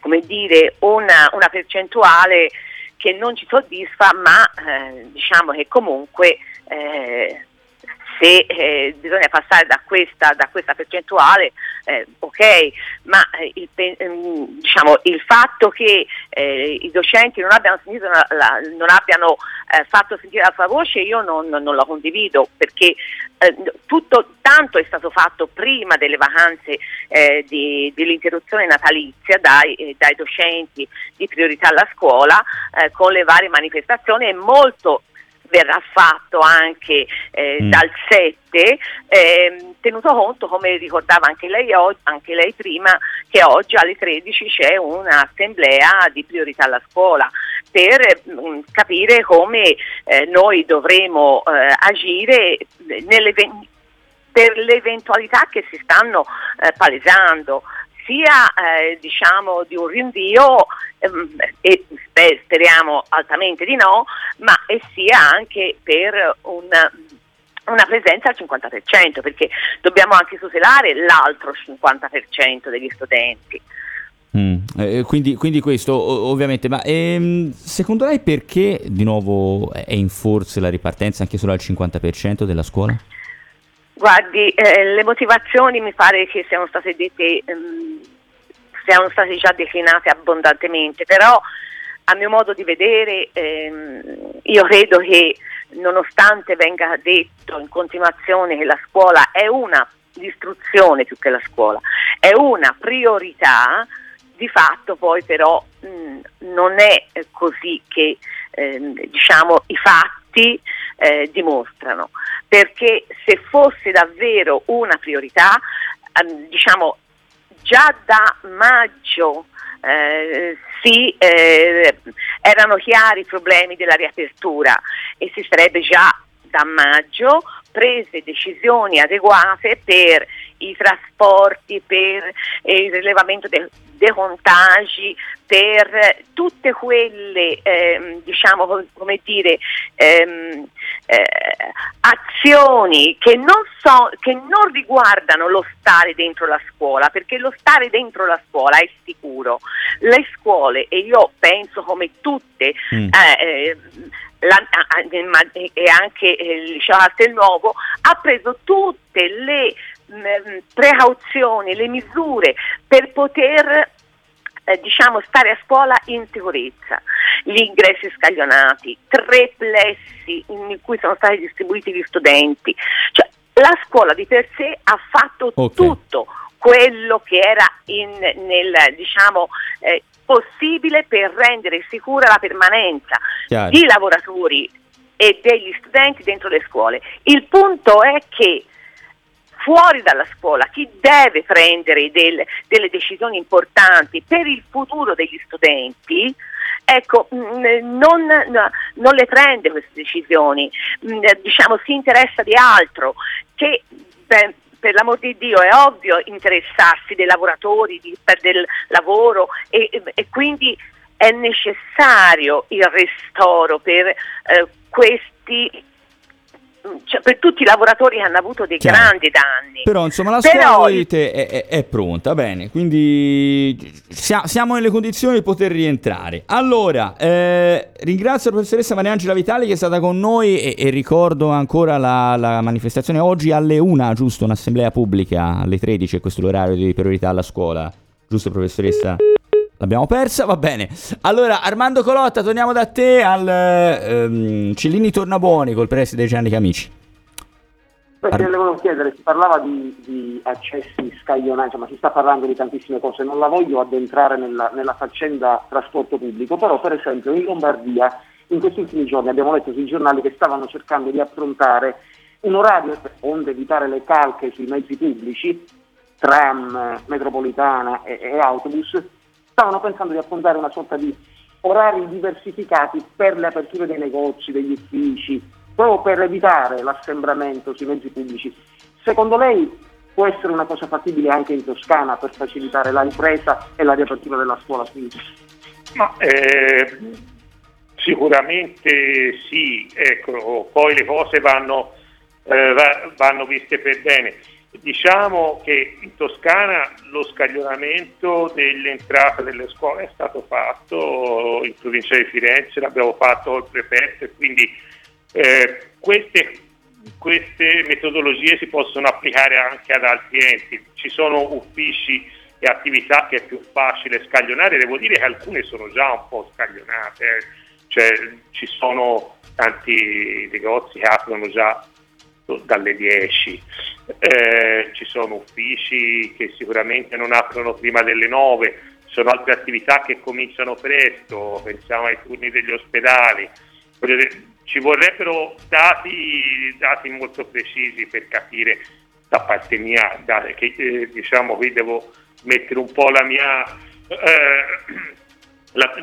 come dire, una, una, percentuale che non ci soddisfa, ma eh, diciamo che comunque eh, se eh, bisogna passare da questa, da questa percentuale, eh, ok, ma eh, il, ehm, diciamo, il, fatto che eh, i docenti non abbiano, la, la, non abbiano eh, fatto sentire la sua voce io non, non la condivido perché eh, tutto tanto è stato fatto prima delle vacanze di, dell'interruzione natalizia dai, dai, docenti di priorità alla scuola con le varie manifestazioni e molto verrà fatto anche eh, mm. dal 7, eh, tenuto conto, come ricordava anche lei, anche lei prima, che oggi alle 13 c'è un'assemblea di priorità alla scuola per mh, mm, capire come eh, noi dovremo eh, agire nelle, per le eventualità che si stanno eh, palesando sia eh, diciamo di un rinvio ehm, e beh, speriamo altamente di no, ma e sia anche per un una presenza al 50%, perché dobbiamo anche tutelare l'altro 50% degli studenti. Mm, eh, quindi, quindi, questo ovviamente, ma ehm, secondo lei perché di nuovo è in forza la ripartenza anche solo al 50% della scuola? Guardi, eh, le motivazioni mi pare che siano state dette, ehm, siano state già declinate abbondantemente, però a mio modo di vedere ehm, io credo che nonostante venga detto in continuazione che la scuola è una, l'istruzione più che la scuola, è una priorità, di fatto poi però mh, non è così che ehm, diciamo, i fatti eh, dimostrano, perché se fosse davvero una priorità, ehm, diciamo già da maggio eh, sì, eh, erano chiari i problemi della riapertura e si sarebbe già da maggio prese decisioni adeguate per i trasporti, per il rilevamento dei, dei contagi, per tutte quelle ehm, diciamo come dire ehm, eh, azioni che non, so, che non riguardano lo stare dentro la scuola, perché lo stare dentro la scuola è sicuro. Le scuole, e io penso come tutte, mm. eh, eh la, e anche il liceo Castelnuovo, ha preso tutte le mh, precauzioni, le misure per poter eh, diciamo stare a scuola in sicurezza, gli ingressi scaglionati, tre plessi in cui sono stati distribuiti gli studenti, cioè, la scuola di per sé ha fatto okay. tutto quello che era in, nel, diciamo, eh, possibile per rendere sicura la permanenza Chiaro. di lavoratori e degli studenti dentro le scuole. Il punto è che fuori dalla scuola chi deve prendere del, delle decisioni importanti per il futuro degli studenti ecco, mm, non, non, le prende queste decisioni, mm, diciamo, si interessa di altro, che beh, per l'amor di Dio è ovvio interessarsi dei lavoratori, di, del lavoro e, e, quindi è necessario il ristoro per eh, questi cioè, per tutti i lavoratori che hanno avuto dei Chiaro. grandi danni. Però insomma la Però- scuola di te è, è- è pronta, bene, quindi sia- siamo nelle condizioni di poter rientrare. Allora, eh, ringrazio la professoressa Mariangela Vitali che è stata con noi e, e ricordo ancora la, la manifestazione oggi alle 1, giusto, un'assemblea pubblica alle 13, e questo è l'orario di priorità alla scuola, giusto professoressa? L'abbiamo persa, va bene. Allora, Armando Colotta, torniamo da te al ehm, Cellini Tornabuoni col preside Gianni Camici. Perché le volevo chiedere, si parlava di, di accessi scaglionati, insomma si sta parlando di tantissime cose, non la voglio addentrare nella, nella faccenda trasporto pubblico, però per esempio in Lombardia in questi ultimi giorni abbiamo letto sui giornali che stavano cercando di approntare un orario onde evitare le calche sui mezzi pubblici, tram, metropolitana e, e autobus, stavano pensando di approntare una sorta di orari diversificati per le aperture dei negozi, degli uffici, proprio per evitare l'assembramento sui mezzi pubblici. Secondo lei può essere una cosa fattibile anche in Toscana per facilitare la ripresa e la riapertura della scuola? Ma eh, sicuramente sì, ecco, poi le cose vanno, eh, va- vanno viste per bene. Diciamo che in Toscana lo scaglionamento dell'entrata delle scuole è stato fatto in provincia di Firenze, l'abbiamo fatto col prefetto e quindi eh, queste, queste metodologie si possono applicare anche ad altri enti. Ci sono uffici e attività che è più facile scaglionare, devo dire che alcune sono già un po' scaglionate, eh. cioè ci sono tanti negozi che aprono già dalle 10, eh, ci sono uffici che sicuramente non aprono prima delle 9, ci sono altre attività che cominciano presto, pensiamo ai turni degli ospedali, ci vorrebbero dati, dati molto precisi per capire da parte mia, da- che eh, diciamo qui devo mettere un po' la mia, eh, la,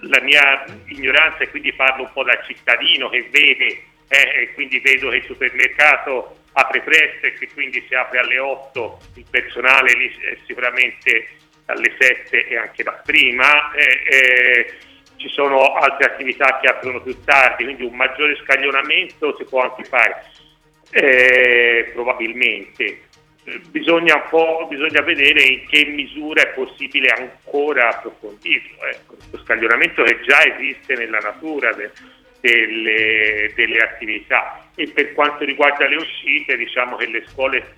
la mia ignoranza e quindi parlo un po' da cittadino che vede eh, quindi vedo che il supermercato apre presto e che quindi si apre alle 8, il personale lì è sicuramente alle 7 e anche da prima. eh, eh, ci sono altre attività che aprono più tardi, quindi un maggiore scaglionamento si può anche fare, eh, probabilmente. Eh, Bisogna, un po', bisogna vedere in che misura è possibile ancora approfondirlo. Ecco, questo scaglionamento che già esiste nella natura delle, delle attività. E per quanto riguarda le uscite, diciamo che le scuole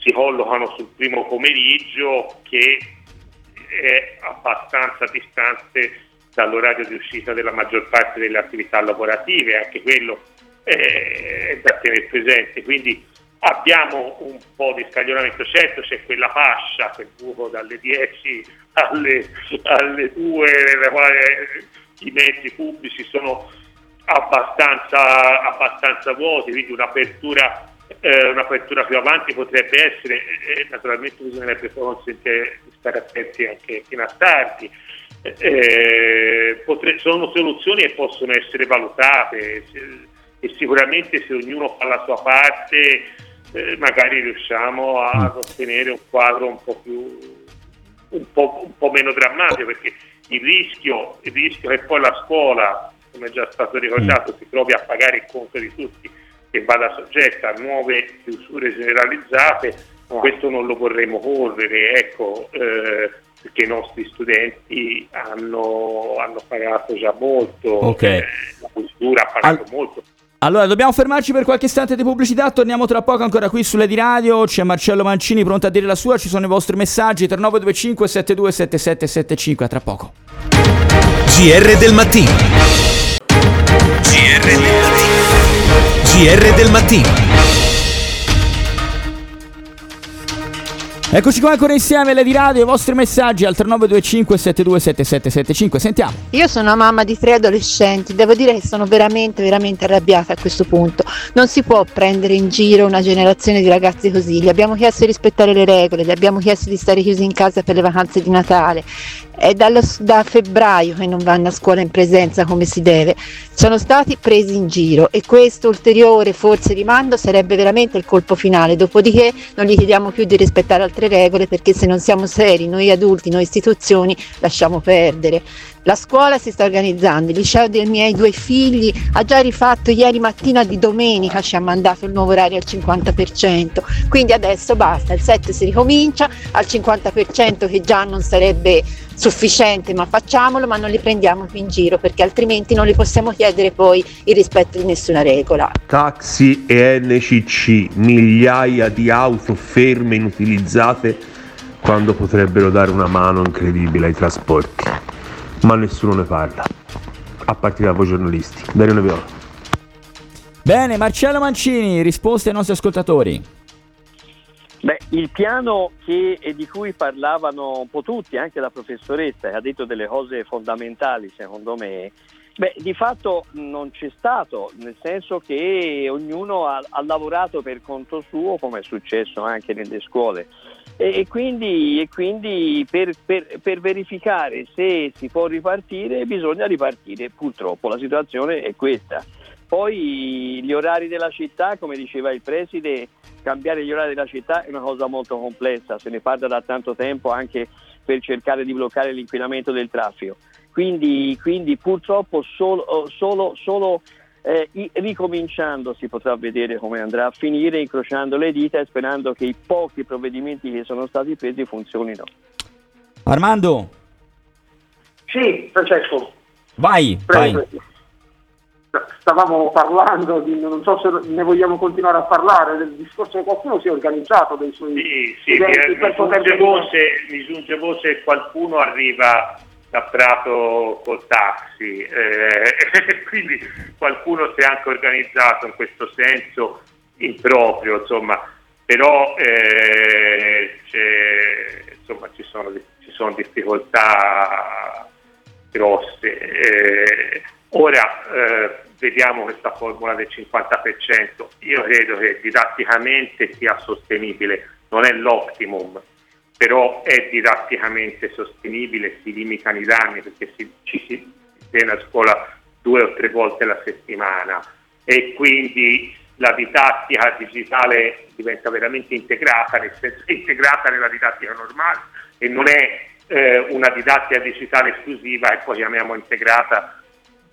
si collocano sul primo pomeriggio che è abbastanza distante dall'orario di uscita della maggior parte delle attività lavorative, anche quello è da tenere presente. Quindi abbiamo un po' di scaglionamento, certo c'è quella fascia, quel buco dalle 10 alle, alle 2, nella quale i mezzi pubblici sono abbastanza, abbastanza vuoti, quindi un'apertura, eh, un'apertura più avanti potrebbe essere, eh, naturalmente bisognerebbe consentire di stare attenti anche fino a tardi. Eh, potre- sono soluzioni che possono essere valutate e sicuramente se ognuno fa la sua parte eh, magari riusciamo ad ottenere un quadro un po' più un po', un po' meno drammatico perché il rischio, il rischio che poi la scuola, come è già stato ricordato, si trovi a pagare il conto di tutti e vada soggetta a nuove chiusure generalizzate, questo non lo vorremmo correre, ecco, eh, perché i nostri studenti hanno, hanno pagato già molto, Ok. eh, la cultura ha pagato molto. Allora, dobbiamo fermarci per qualche istante di pubblicità. Torniamo tra poco ancora qui sulle di radio. C'è Marcello Mancini pronto a dire la sua. Ci sono i vostri messaggi 3925 727775. A tra poco. GR del mattino. GR del mattino. GR del mattino. Eccoci qua ancora insieme, Lady Radio, i vostri messaggi al 3925 727775. Sentiamo. Io sono una mamma di tre adolescenti, devo dire che sono veramente, veramente arrabbiata a questo punto. Non si può prendere in giro una generazione di ragazzi così. Gli abbiamo chiesto di rispettare le regole, gli abbiamo chiesto di stare chiusi in casa per le vacanze di Natale. È dallo, da febbraio che non vanno a scuola in presenza come si deve. Sono stati presi in giro e questo ulteriore forse rimando sarebbe veramente il colpo finale. Dopodiché non gli chiediamo più di rispettare altre regole perché se non siamo seri, noi adulti, noi istituzioni, lasciamo perdere. La scuola si sta organizzando, il liceo dei miei due figli ha già rifatto ieri mattina di domenica, ci ha mandato il nuovo orario al 50%, quindi adesso basta, il 7 si ricomincia al 50% che già non sarebbe sufficiente, ma facciamolo, ma non li prendiamo più in giro perché altrimenti non li possiamo chiedere poi il rispetto di nessuna regola. Taxi e NCC, migliaia di auto ferme inutilizzate quando potrebbero dare una mano incredibile ai trasporti ma nessuno ne parla, a partire da voi giornalisti. Dario Viola. Bene, Marcello Mancini, risposte ai nostri ascoltatori. Beh, il piano che, di cui parlavano un po' tutti, anche la professoressa, che ha detto delle cose fondamentali secondo me, beh, di fatto non c'è stato, nel senso che ognuno ha, ha lavorato per conto suo, come è successo anche nelle scuole e, quindi, e quindi per, per, per, verificare se si può ripartire bisogna ripartire, purtroppo la situazione è questa. Poi gli orari della città, come diceva il preside, cambiare gli orari della città è una cosa molto complessa, se ne parla da tanto tempo anche per cercare di bloccare l'inquinamento del traffico. Quindi, quindi purtroppo solo, solo, solo eh, ricominciando si potrà vedere come andrà a finire, incrociando le dita e sperando che i pochi provvedimenti che sono stati presi funzionino. Armando? Sì, Francesco. Vai, vai. Stavamo parlando, di, non so se ne vogliamo continuare a parlare, del discorso che qualcuno si è organizzato dei suoi sì, sì, mi, per poter voce, mi giunge voce qualcuno arriva da Prato col taxi, eh, quindi qualcuno si è anche organizzato in questo senso improprio, insomma, però eh, insomma, ci, sono, ci, sono, difficoltà grosse. Eh, ora eh, vediamo questa formula del 50%, io credo che didatticamente sia sostenibile, non è l'optimum, però è didatticamente sostenibile, si limitano i danni perché si, ci si viene a scuola due o tre volte alla settimana. E quindi la didattica digitale diventa veramente integrata, nel senso integrata nella didattica normale e non è eh, una didattica digitale esclusiva e poi chiamiamo integrata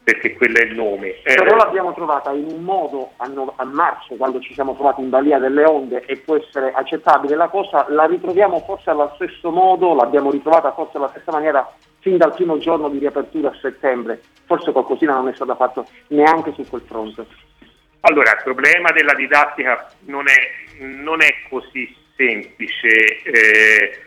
perché quello è il nome. Eh, Però l'abbiamo trovata in un modo a, no- a, marzo, quando ci siamo trovati in balia delle onde e può essere accettabile la cosa, la ritroviamo forse allo stesso modo, l'abbiamo ritrovata forse alla stessa maniera fin dal primo giorno di riapertura a settembre, forse qualcosina non è stato fatto neanche su quel fronte. Allora, il problema della didattica non è, non è così semplice. Eh,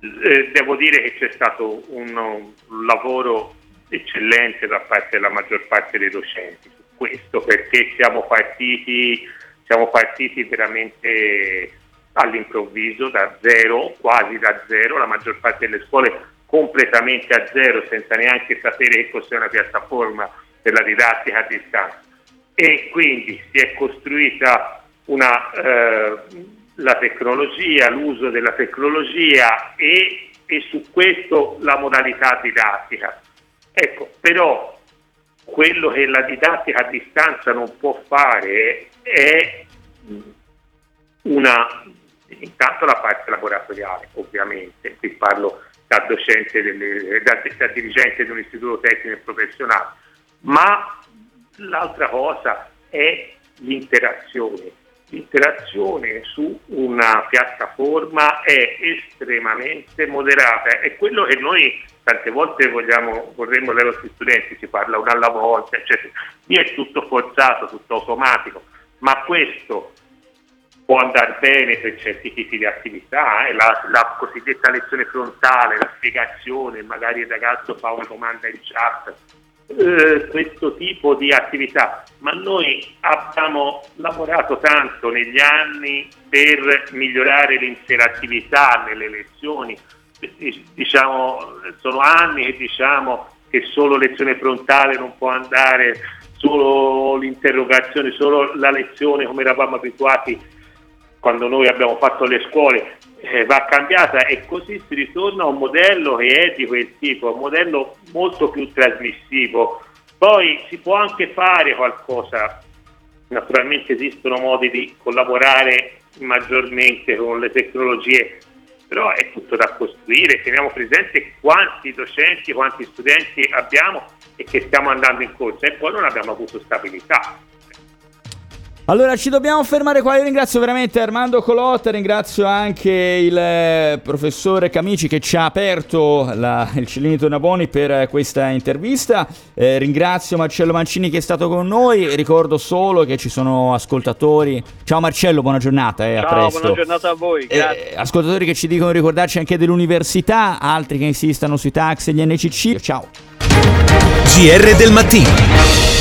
eh, devo dire che c'è stato un, un lavoro eccellente da parte della maggior parte dei docenti. Su questo perché siamo partiti, siamo partiti veramente all'improvviso da zero, quasi da zero, la maggior parte delle scuole completamente a zero senza neanche sapere che cos'è una piattaforma per la didattica a distanza. E quindi si è costruita una, eh, la tecnologia, l'uso della tecnologia e, e su questo la modalità didattica. Ecco, però quello che la didattica a distanza non può fare è una, intanto la parte laboratoriale, ovviamente, qui parlo da docente, delle, da, da dirigente di un istituto tecnico e professionale, ma l'altra cosa è l'interazione. L'interazione su una piattaforma è estremamente moderata, è quello che noi tante volte vogliamo, vorremmo dai nostri studenti, si parla una alla volta, eccetera. Lì è tutto forzato, tutto automatico, ma questo può andare bene per certi tipi di attività, eh? la, la, cosiddetta lezione frontale, la spiegazione, magari il ragazzo fa una domanda in chat eh, questo tipo di attività, ma noi abbiamo lavorato tanto negli anni per migliorare l'interattività nelle lezioni, diciamo, sono anni che diciamo che solo lezione frontale non può andare, solo l'interrogazione, solo la lezione come eravamo abituati quando noi abbiamo fatto le scuole eh, va cambiata e così si ritorna a un modello che è di quel tipo, un modello molto più trasmissivo. Poi si può anche fare qualcosa, naturalmente esistono modi di collaborare maggiormente con le tecnologie, però è tutto da costruire, teniamo presente quanti docenti, quanti studenti abbiamo e che stiamo andando in corsa e poi non abbiamo avuto stabilità. Allora ci dobbiamo fermare qua, io ringrazio veramente Armando Colotta, ringrazio anche il eh, professore Camici che ci ha aperto la, il Cillinito Naboni per questa intervista, eh, ringrazio Marcello Mancini che è stato con noi, ricordo solo che ci sono ascoltatori, ciao Marcello, buona giornata, eh, Ciao, a presto. buona giornata a voi, grazie. Eh, ascoltatori che ci dicono di ricordarci anche dell'università, altri che insistano sui taxi e gli NCC, ciao. GR del mattino.